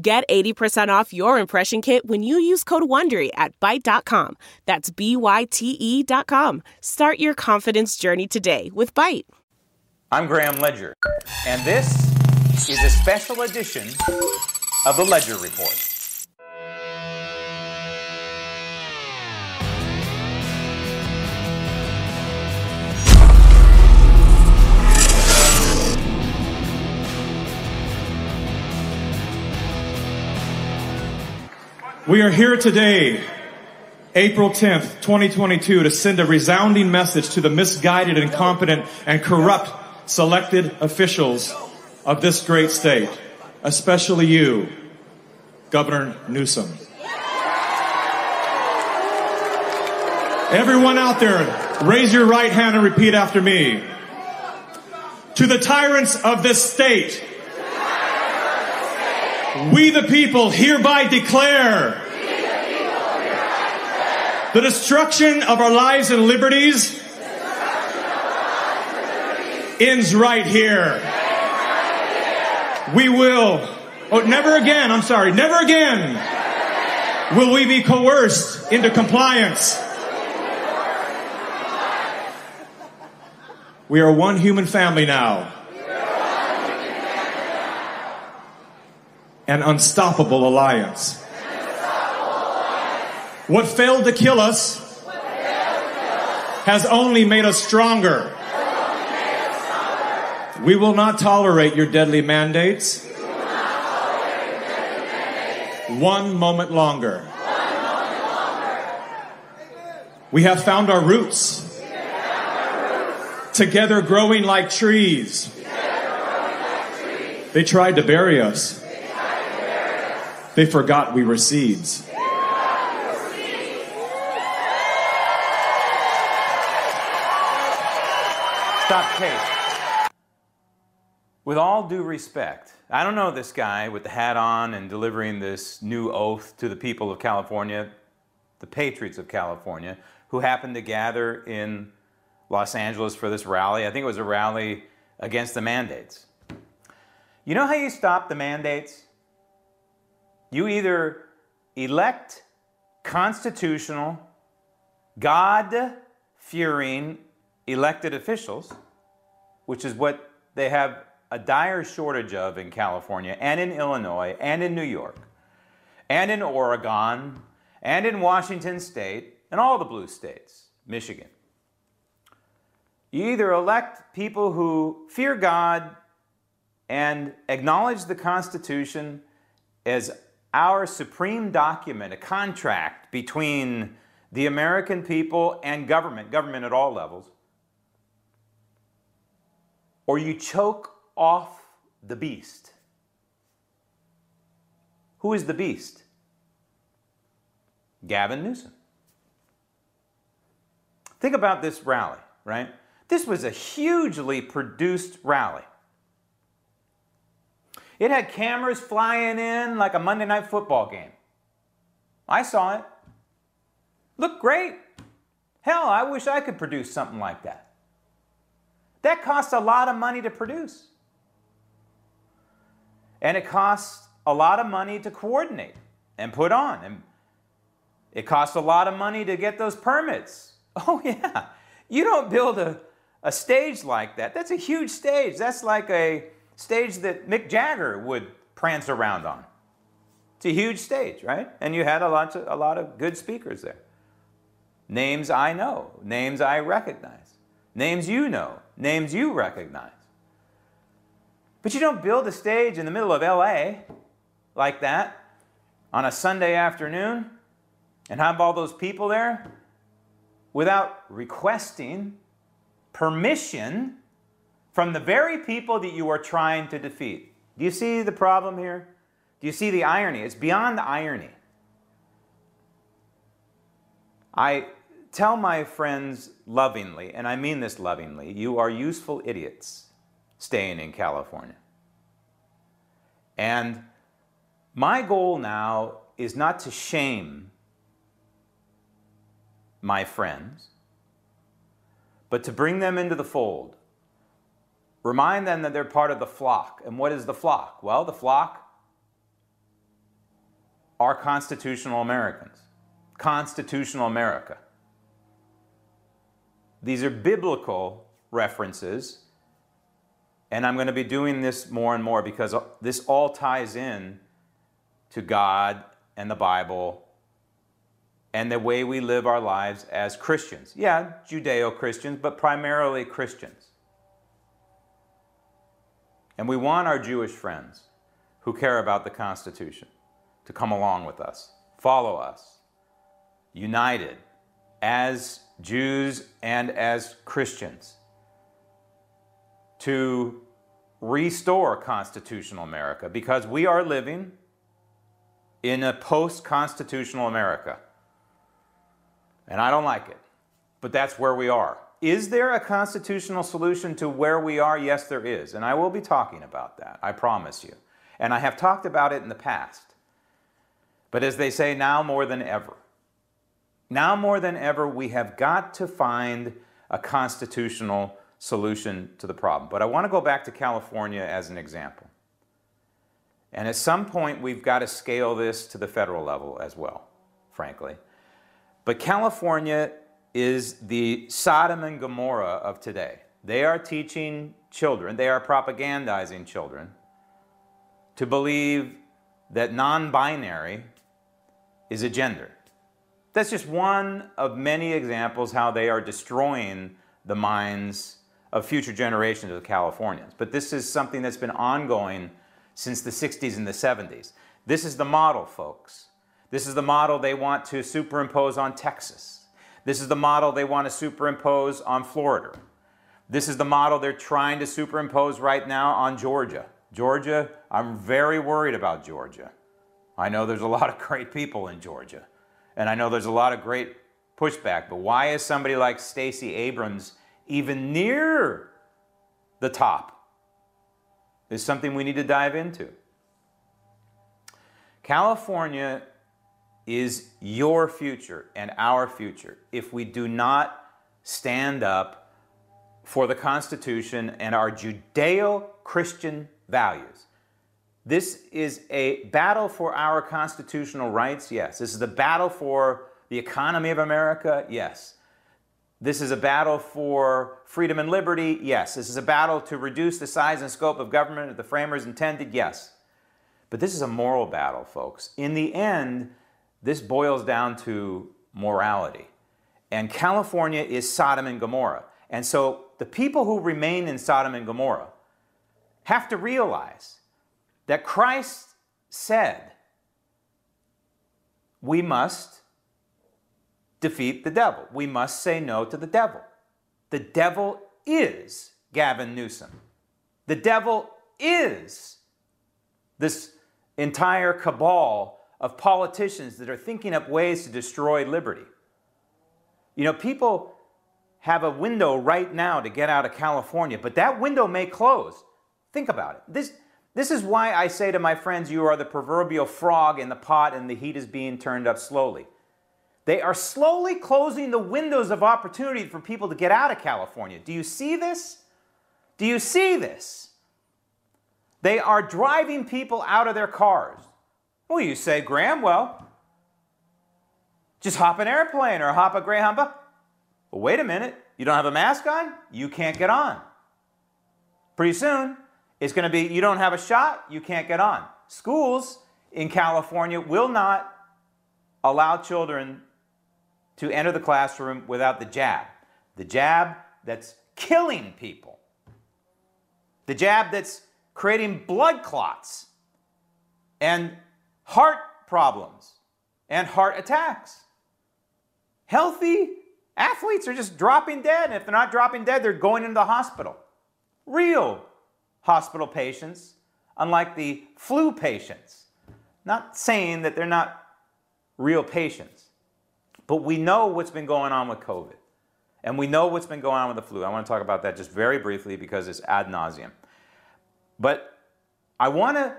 Get 80% off your impression kit when you use code WONDERY at Byte.com. That's B-Y-T-E dot com. Start your confidence journey today with Byte. I'm Graham Ledger, and this is a special edition of the Ledger Report. We are here today, April 10th, 2022, to send a resounding message to the misguided, incompetent, and corrupt selected officials of this great state, especially you, Governor Newsom. Everyone out there, raise your right hand and repeat after me. To the tyrants of this state, we the people hereby declare the destruction of our lives and liberties ends right here. We will, oh, never again, I'm sorry, never again will we be coerced into compliance. We are one human family now. An unstoppable alliance. What failed to kill us has only made us stronger. We will not tolerate your deadly mandates. One moment longer. We have found our roots. Together growing like trees. They tried to bury us. They forgot we were seeds. Stop case. With all due respect, I don't know this guy with the hat on and delivering this new oath to the people of California, the patriots of California, who happened to gather in Los Angeles for this rally. I think it was a rally against the mandates. You know how you stop the mandates? You either elect constitutional, God fearing elected officials, which is what they have a dire shortage of in California and in Illinois and in New York and in Oregon and in Washington state and all the blue states, Michigan. You either elect people who fear God and acknowledge the Constitution as our supreme document, a contract between the American people and government, government at all levels, or you choke off the beast. Who is the beast? Gavin Newsom. Think about this rally, right? This was a hugely produced rally. It had cameras flying in like a Monday night football game. I saw it. Looked great. Hell, I wish I could produce something like that. That costs a lot of money to produce. And it costs a lot of money to coordinate and put on. And it costs a lot of money to get those permits. Oh, yeah. You don't build a, a stage like that. That's a huge stage. That's like a stage that Mick Jagger would prance around on. It's a huge stage, right? And you had a lot of, a lot of good speakers there. Names I know, names I recognize, names you know, names you recognize. But you don't build a stage in the middle of LA like that on a Sunday afternoon and have all those people there without requesting permission from the very people that you are trying to defeat. Do you see the problem here? Do you see the irony? It's beyond the irony. I tell my friends lovingly, and I mean this lovingly, you are useful idiots staying in California. And my goal now is not to shame my friends, but to bring them into the fold. Remind them that they're part of the flock. And what is the flock? Well, the flock are constitutional Americans, constitutional America. These are biblical references, and I'm going to be doing this more and more because this all ties in to God and the Bible and the way we live our lives as Christians. Yeah, Judeo Christians, but primarily Christians. And we want our Jewish friends who care about the Constitution to come along with us, follow us, united as Jews and as Christians to restore constitutional America because we are living in a post constitutional America. And I don't like it, but that's where we are. Is there a constitutional solution to where we are? Yes, there is. And I will be talking about that, I promise you. And I have talked about it in the past. But as they say, now more than ever. Now more than ever, we have got to find a constitutional solution to the problem. But I want to go back to California as an example. And at some point, we've got to scale this to the federal level as well, frankly. But California is the Sodom and Gomorrah of today. They are teaching children, they are propagandizing children to believe that non binary is a gender. That's just one of many examples how they are destroying the minds of future generations of Californians. But this is something that's been ongoing since the 60s and the 70s. This is the model, folks. This is the model they want to superimpose on Texas. This is the model they want to superimpose on Florida. This is the model they're trying to superimpose right now on Georgia. Georgia, I'm very worried about Georgia. I know there's a lot of great people in Georgia, and I know there's a lot of great pushback, but why is somebody like Stacey Abrams even near the top? Is something we need to dive into. California is your future and our future if we do not stand up for the Constitution and our Judeo Christian values. This is a battle for our constitutional rights, yes. This is a battle for the economy of America, yes. This is a battle for freedom and liberty, yes. This is a battle to reduce the size and scope of government that the framers intended, yes. But this is a moral battle, folks. In the end, this boils down to morality. And California is Sodom and Gomorrah. And so the people who remain in Sodom and Gomorrah have to realize that Christ said we must defeat the devil. We must say no to the devil. The devil is Gavin Newsom. The devil is this entire cabal of politicians that are thinking up ways to destroy liberty. You know, people have a window right now to get out of California, but that window may close. Think about it. This, this is why I say to my friends, you are the proverbial frog in the pot and the heat is being turned up slowly. They are slowly closing the windows of opportunity for people to get out of California. Do you see this? Do you see this? They are driving people out of their cars. Well, you say, Graham, well, just hop an airplane or hop a Greyhound bus. Well, wait a minute. You don't have a mask on? You can't get on. Pretty soon, it's going to be you don't have a shot, you can't get on. Schools in California will not allow children to enter the classroom without the jab. The jab that's killing people. The jab that's creating blood clots and heart problems and heart attacks. Healthy athletes are just dropping dead. And if they're not dropping dead, they're going into the hospital. Real hospital patients, unlike the flu patients Not saying that they're not real patients, but we know what's been going on with COVID. And we know what's been going on with the flu. I want to talk about that just very briefly because it's ad nauseum. But I want to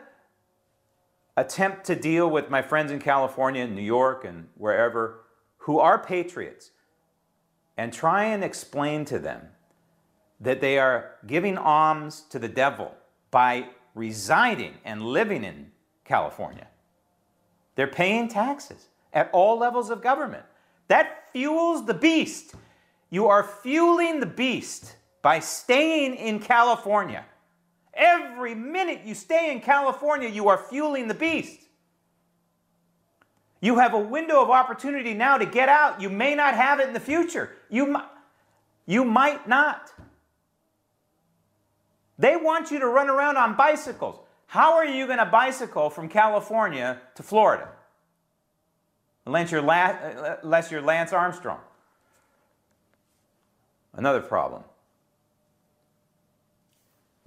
attempt to deal with my friends in California and New York and wherever who are patriots and try and explain to them that they are giving alms to the devil by residing and living in California. They're paying taxes at all levels of government. That fuels the beast. You are fueling the beast by staying in California. Every minute you stay in California, you are fueling the beast. You have a window of opportunity now to get out. You may not have it in the future. You, you might not. They want you to run around on bicycles. How are you going to bicycle from California to Florida? Unless you're, uh, unless you're Lance Armstrong. Another problem.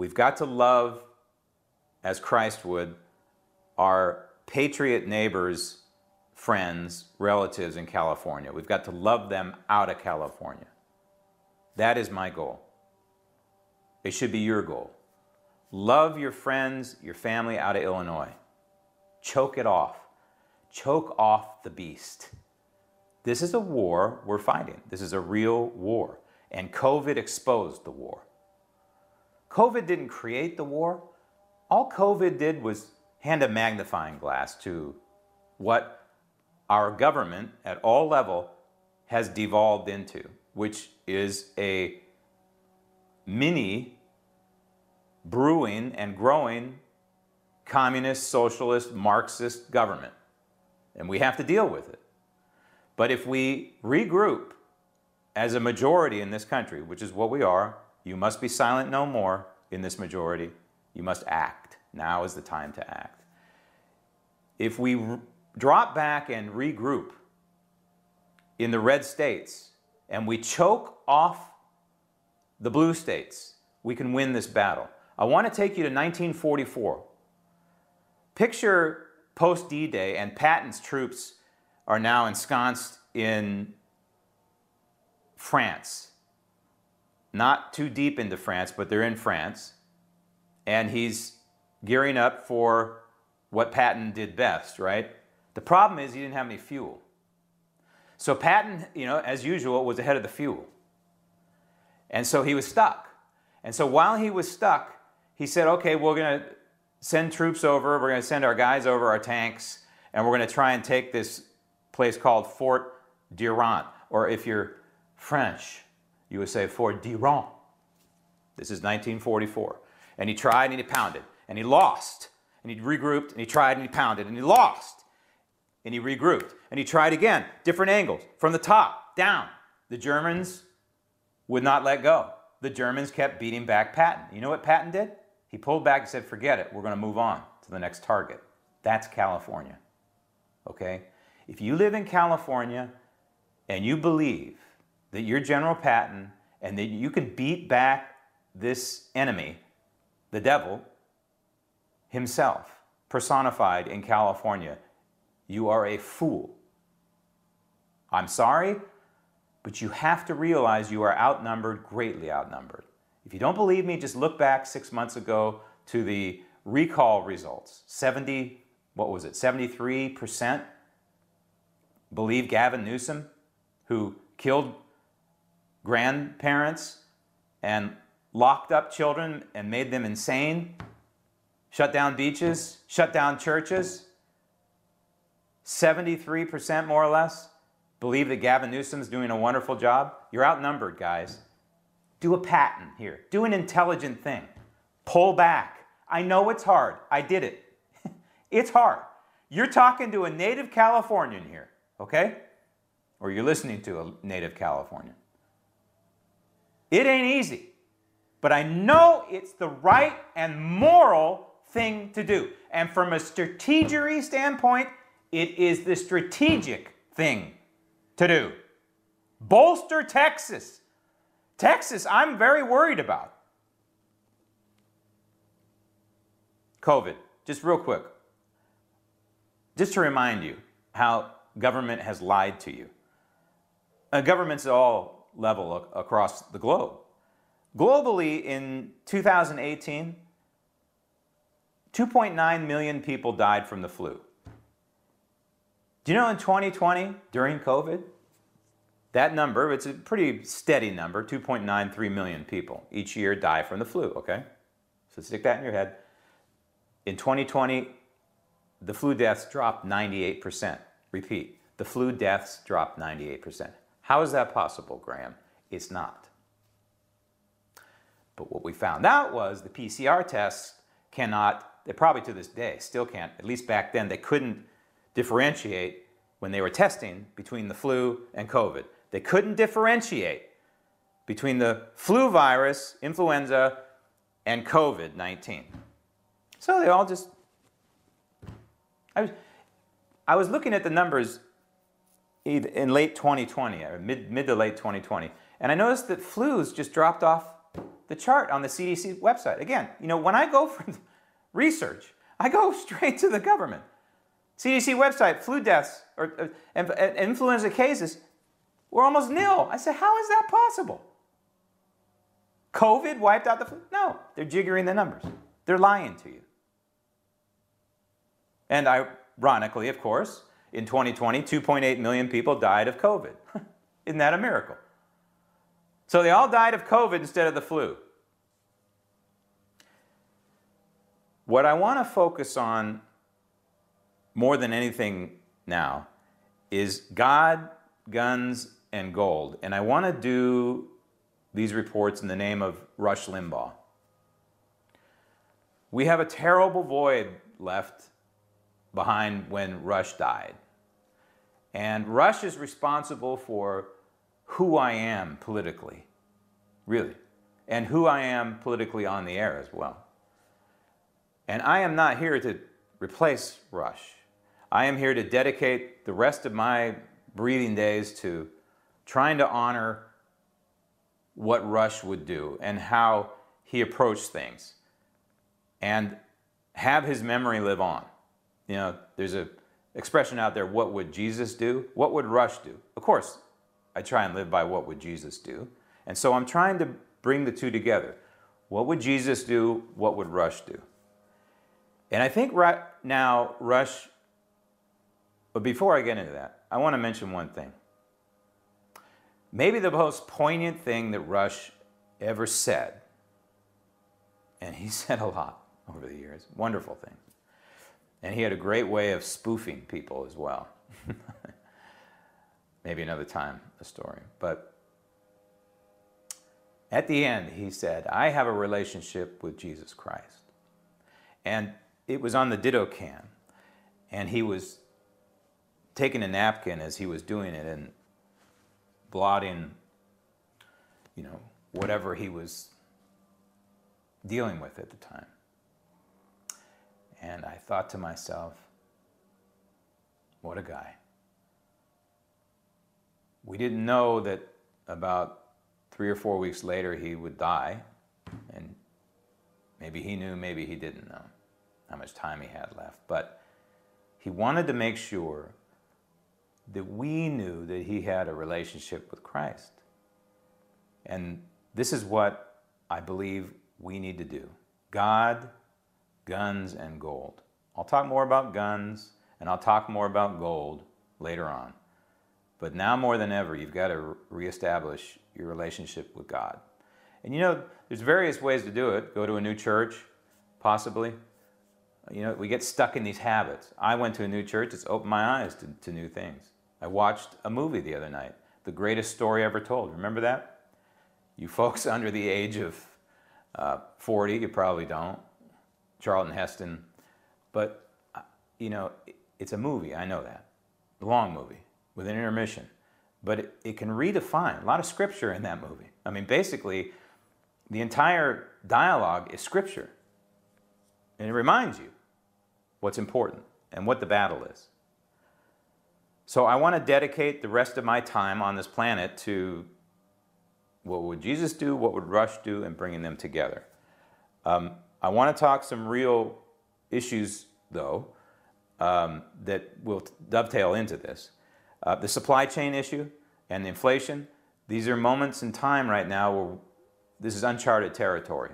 We've got to love, as Christ would, our patriot neighbors, friends, relatives in California. We've got to love them out of California. That is my goal. It should be your goal. Love your friends, your family out of Illinois. Choke it off. Choke off the beast. This is a war we're fighting. This is a real war. And COVID exposed the war. COVID didn't create the war. All COVID did was hand a magnifying glass to what our government at all level has devolved into, which is a mini brewing and growing communist, socialist, Marxist government. And we have to deal with it. But if we regroup as a majority in this country, which is what we are, you must be silent no more in this majority. You must act. Now is the time to act. If we drop back and regroup in the red states and we choke off the blue states, we can win this battle. I want to take you to 1944. Picture post D Day, and Patton's troops are now ensconced in France. Not too deep into France, but they're in France. And he's gearing up for what Patton did best, right? The problem is he didn't have any fuel. So Patton, you know, as usual, was ahead of the fuel. And so he was stuck. And so while he was stuck, he said, okay, we're going to send troops over, we're going to send our guys over, our tanks, and we're going to try and take this place called Fort Durand, or if you're French, you would say Durand. This is 1944. And he tried and he pounded, and he lost. And he regrouped, and he tried and he pounded, and he lost. And he regrouped, and he tried again, different angles, from the top, down. The Germans would not let go. The Germans kept beating back Patton. You know what Patton did? He pulled back and said, forget it, we're going to move on to the next target. That's California. Okay? If you live in California and you believe that you're General Patton and that you can beat back this enemy, the devil, himself, personified in California, you are a fool. I'm sorry, but you have to realize you are outnumbered, greatly outnumbered. If you don't believe me, just look back six months ago to the recall results. 70, what was it, 73% believe Gavin Newsom, who killed grandparents and locked up children and made them insane, shut down beaches, shut down churches. 73% more or less believe that Gavin Newsom's doing a wonderful job. You're outnumbered, guys. Do a Patton here. Do an intelligent thing. Pull back. I know it's hard. I did it. it's hard. You're talking to a native Californian here, okay? Or you're listening to a native Californian. It ain't easy, but I know it's the right and moral thing to do. And from a strategery standpoint, it is the strategic thing to do. Bolster Texas. Texas, I'm very worried about. COVID, just real quick. just to remind you how government has lied to you. Uh, governments all level across the globe. Globally, in 2018, 2.9 million people died from the flu. Do you know in 2020, during COVID, that number, it's a pretty steady number, 2.93 million people each year die from the flu, okay? So stick that in your head. In 2020, the flu deaths dropped 98%. Repeat, the flu deaths dropped 98%. How is that possible, Graham? It's not. But what we found out was the PCR tests cannot, they probably to this day still can't, at least back then, they couldn't differentiate when they were testing between the flu and COVID. They couldn't differentiate between the flu virus, influenza, and COVID 19. So they all just. I was, I was looking at the numbers in late 2020, or mid, mid to late 2020, and I noticed that flus just dropped off the chart on the CDC website. Again, you know, when I go for research, I go straight to the government. CDC website, flu deaths or uh, influenza cases were almost nil. I said, how is that possible? COVID wiped out the flu? No, they're jiggering the numbers. They're lying to you. And ironically, of course, in 2020, 2.8 million people died of COVID. Isn't that a miracle? So they all died of COVID instead of the flu. What I want to focus on more than anything now is God, guns, and gold. And I want to do these reports in the name of Rush Limbaugh. We have a terrible void left behind when Rush died. And Rush is responsible for who I am politically, really, and who I am politically on the air as well. And I am not here to replace Rush. I am here to dedicate the rest of my breathing days to trying to honor what Rush would do and how he approached things and have his memory live on. You know, there's a expression out there, what would Jesus do? What would Rush do? Of course, I try and live by what would Jesus do. And so I'm trying to bring the two together. What would Jesus do? What would Rush do? And I think right now, Rush, but before I get into that, I want to mention one thing. Maybe the most poignant thing that Rush ever said, and he said a lot over the years, wonderful thing. And he had a great way of spoofing people as well. Maybe another time, a story. But at the end, he said, I have a relationship with Jesus Christ. And it was on the Ditto Cam. And he was taking a napkin as he was doing it and blotting, you know, whatever he was dealing with at the time. And I thought to myself, what a guy. We didn't know that about three or four weeks later he would die. And maybe he knew, maybe he didn't know how much time he had left. But he wanted to make sure that we knew that he had a relationship with Christ. And this is what I believe we need to do God guns, and gold. I'll talk more about guns and I'll talk more about gold later on. But now more than ever, you've got to reestablish your relationship with God. And you know, there's various ways to do it. Go to a new church, possibly. You know, we get stuck in these habits. I went to a new church, it's opened my eyes to, to new things. I watched a movie the other night, The Greatest Story Ever Told. Remember that? You folks under the age of uh, 40, you probably don't. Charlton Heston. But, uh, you know, it's a movie, I know that. A long movie with an intermission. But it, it can redefine a lot of scripture in that movie. I mean, basically, the entire dialogue is scripture. And it reminds you what's important and what the battle is. So I want to dedicate the rest of my time on this planet to what would Jesus do, what would Rush do, and bringing them together. Um, I want to talk some real issues, though. um, that will dovetail into this. Uh, the supply chain issue and the inflation, these are moments in time right now where this is uncharted territory.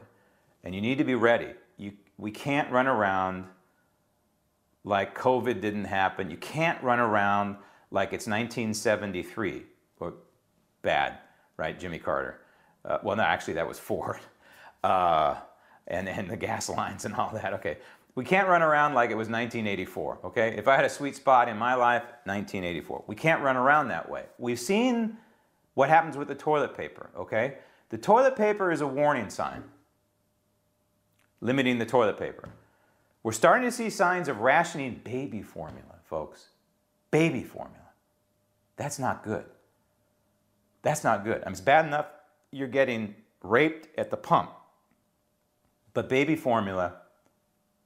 And you need to be ready. You, we can't run around like COVID didn't happen. You can't run around like it's 1973. Or bad, right? Jimmy Carter. Uh, well, no, actually, that was Ford. Uh, and, and the gas lines and all that. Okay. We can't run around like it was 1984. Okay. If I had a sweet spot in my life, 1984. We can't run around that way. We've seen what happens with the toilet paper. Okay. The toilet paper is a warning sign, limiting the toilet paper. We're starting to see signs of rationing baby formula, folks. Baby formula. That's not good. That's not good. I mean, it's bad enough you're getting raped at the pump. But baby formula,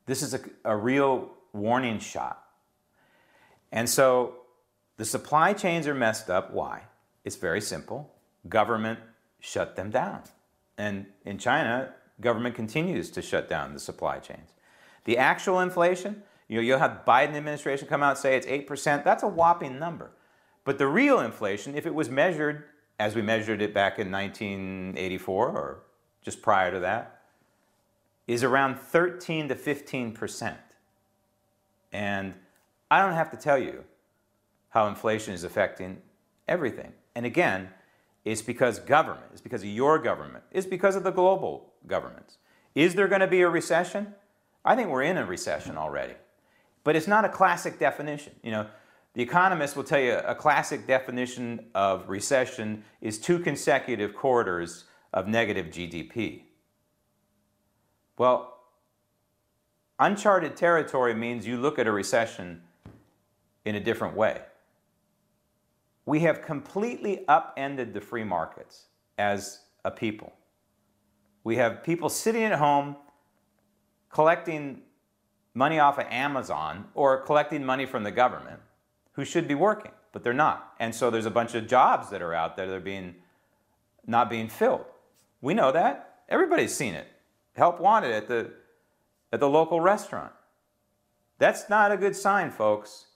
this is a, a real warning shot. And so the supply chains are messed up. Why? It's very simple. Government shut them down. And in China, government continues to shut down the supply chains. The actual inflation, you know, you'll have Biden administration come out and say it's 8%. That's a whopping number. But the real inflation, if it was measured as we measured it back in 1984 or just prior to that, is around 13 to 15%. And I don't have to tell you how inflation is affecting everything. And again, it's because government, it's because of your government, it's because of the global governments. Is there going to be a recession? I think we're in a recession already. But it's not a classic definition. You know, the economists will tell you a classic definition of recession is two consecutive quarters of negative GDP. Well, uncharted territory means you look at a recession in a different way. We have completely upended the free markets as a people. We have people sitting at home collecting money off of Amazon or collecting money from the government who should be working, but they're not. And so there's a bunch of jobs that are out there that are being not being filled. We know that. Everybody's seen it. Help wanted at the at the local restaurant. That's not a good sign, folks.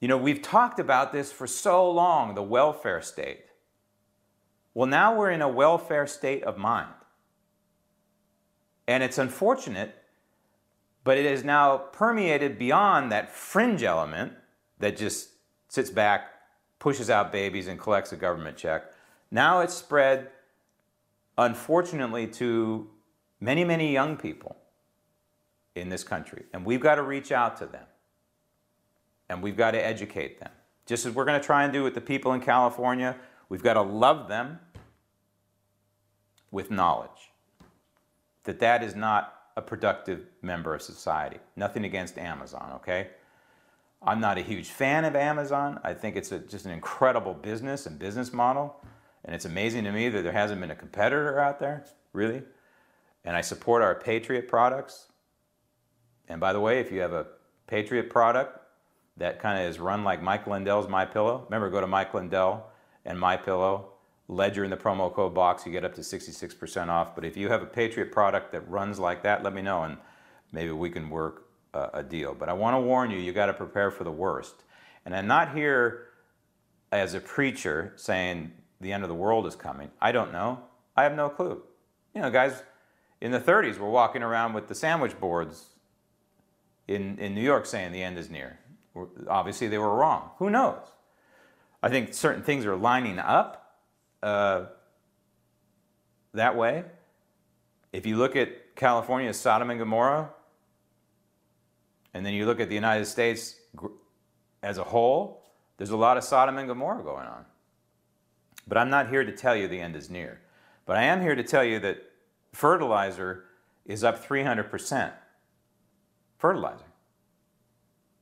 You know, we've talked about this for so long, the welfare state. Well, now we're in a welfare state of mind. And it's unfortunate, but it is now permeated beyond that fringe element that just sits back, pushes out babies, and collects a government check. Now it's spread, unfortunately, to many, many young people in this country. And we've got to reach out to them. And we've got to educate them. Just as we're going to try and do with the people in California, we've got to love them with knowledge that that is not a productive member of society. Nothing against Amazon, okay? I'm not a huge fan of Amazon. I think it's a, just an incredible business and business model. And it's amazing to me that there hasn't been a competitor out there, really. And I support our Patriot products. And by the way, if you have a Patriot product that kind of is run like Mike Lindell's My Pillow, remember go to Mike Lindell and My Pillow, Ledger in the promo code box, you get up to 66% off. But if you have a Patriot product that runs like that, let me know and maybe we can work a, deal. But I want to warn you, you got to prepare for the worst. And I'm not here as a preacher saying the end of the world is coming. I don't know. I have no clue. You know, guys in the 30s were walking around with the sandwich boards in, in New York saying the end is near. Obviously, they were wrong. Who knows? I think certain things are lining up uh, that way. If you look at California's Sodom and Gomorrah, and then you look at the United States as a whole, there's a lot of Sodom and Gomorrah going on. But I'm not here to tell you the end is near. But I am here to tell you that fertilizer is up 300%. Fertilizer.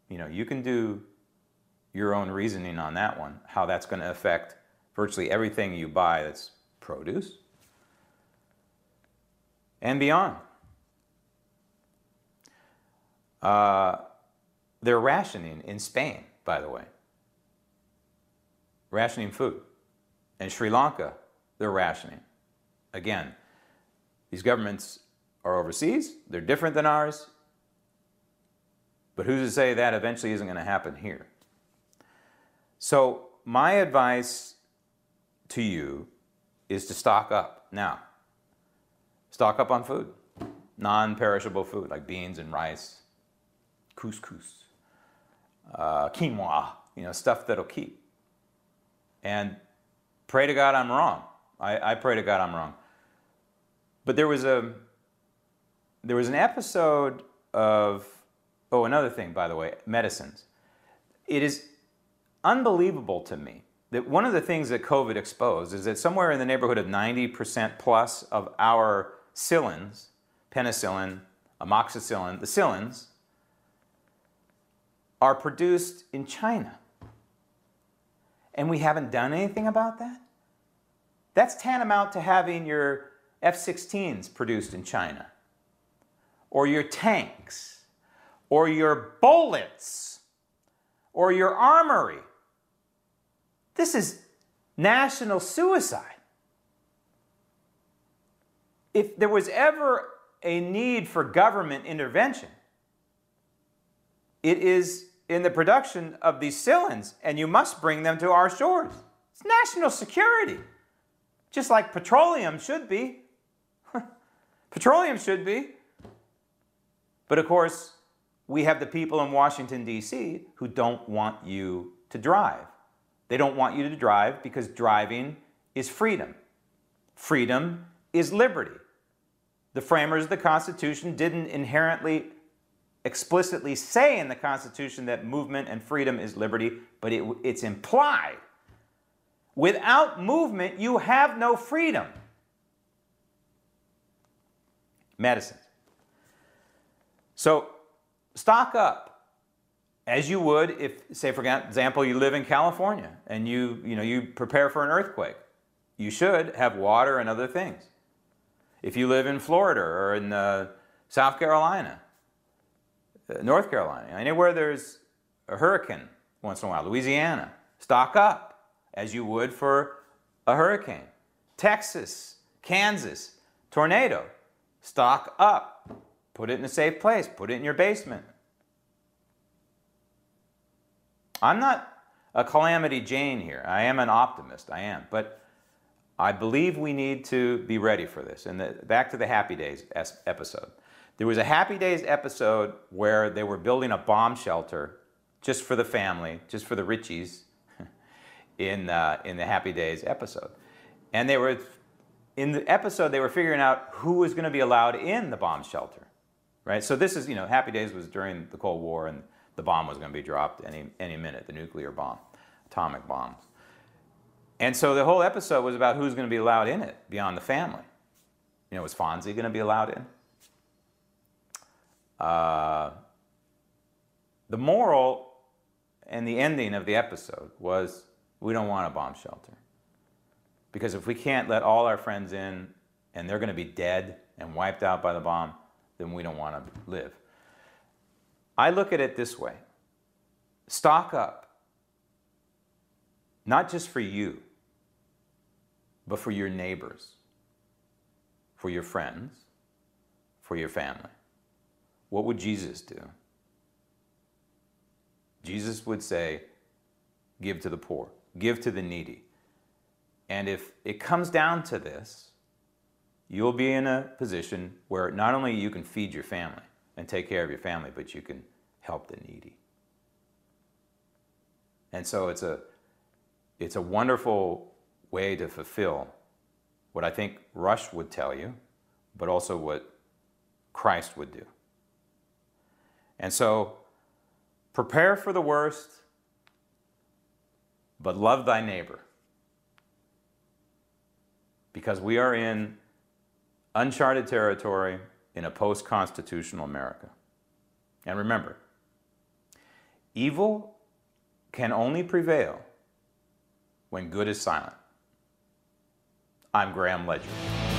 You know, you can do your own reasoning on that one, how that's going to affect virtually everything you buy that's produce and beyond. Uh, they're rationing in Spain, by the way. Rationing food. In Sri Lanka, they're rationing. Again, these governments are overseas, they're different than ours. But who's to say that eventually isn't going to happen here? So, my advice to you is to stock up now. Stock up on food, non perishable food like beans and rice, couscous, uh, quinoa, you know, stuff that'll keep. And pray to God I'm wrong. I, I pray to God I'm wrong. But there was a there was an episode of oh another thing by the way medicines. It is unbelievable to me that one of the things that COVID exposed is that somewhere in the neighborhood of 90% plus of our cillins, penicillin, amoxicillin, the cillins, are produced in China. And we haven't done anything about that? That's tantamount to having your F 16s produced in China, or your tanks, or your bullets, or your armory. This is national suicide. If there was ever a need for government intervention, it is in the production of these cillins, and you must bring them to our shores. It's national security, just like petroleum should be. Petroleum should be. But of course, we have the people in Washington, D.C., who don't want you to drive. They don't want you to drive because driving is freedom. Freedom is liberty. The framers of the Constitution didn't inherently explicitly say in the Constitution that movement and freedom is liberty, but it, it's implied. Without movement, you have no freedom. Medicines. So, stock up as you would if, say, for example, you live in California and you, you, know, you prepare for an earthquake. You should have water and other things. If you live in Florida or in uh, South Carolina, uh, North Carolina, anywhere there's a hurricane once in a while, Louisiana, stock up as you would for a hurricane. Texas, Kansas, tornado, stock up. Put it in a safe place, put it in your basement. I'm not a calamity Jane here. I am an optimist, I am. But I believe we need to be ready for this. And the, back to the Happy Days episode. There was a Happy Days episode where they were building a bomb shelter just for the family, just for the Richies, in, uh, in the Happy Days episode. And they were, in the episode, they were figuring out who was going to be allowed in the bomb shelter, right? So this is, you know, Happy Days was during the Cold War and the bomb was going to be dropped any, any minute, the nuclear bomb, atomic bombs. And so the whole episode was about who's going to be allowed in it beyond the family. You know, was Fonzie going to be allowed in? Uh, the moral and the ending of the episode was we don't want a bomb shelter. Because if we can't let all our friends in and they're going to be dead and wiped out by the bomb, then we don't want to live. I look at it this way stock up, not just for you, but for your neighbors, for your friends, for your family. What would Jesus do? Jesus would say, Give to the poor, give to the needy. And if it comes down to this, you'll be in a position where not only you can feed your family and take care of your family, but you can help the needy. And so it's a, it's a wonderful way to fulfill what I think Rush would tell you, but also what Christ would do. And so, prepare for the worst, but love thy neighbor. Because we are in uncharted territory in a post constitutional America. And remember, evil can only prevail when good is silent. I'm Graham Ledger.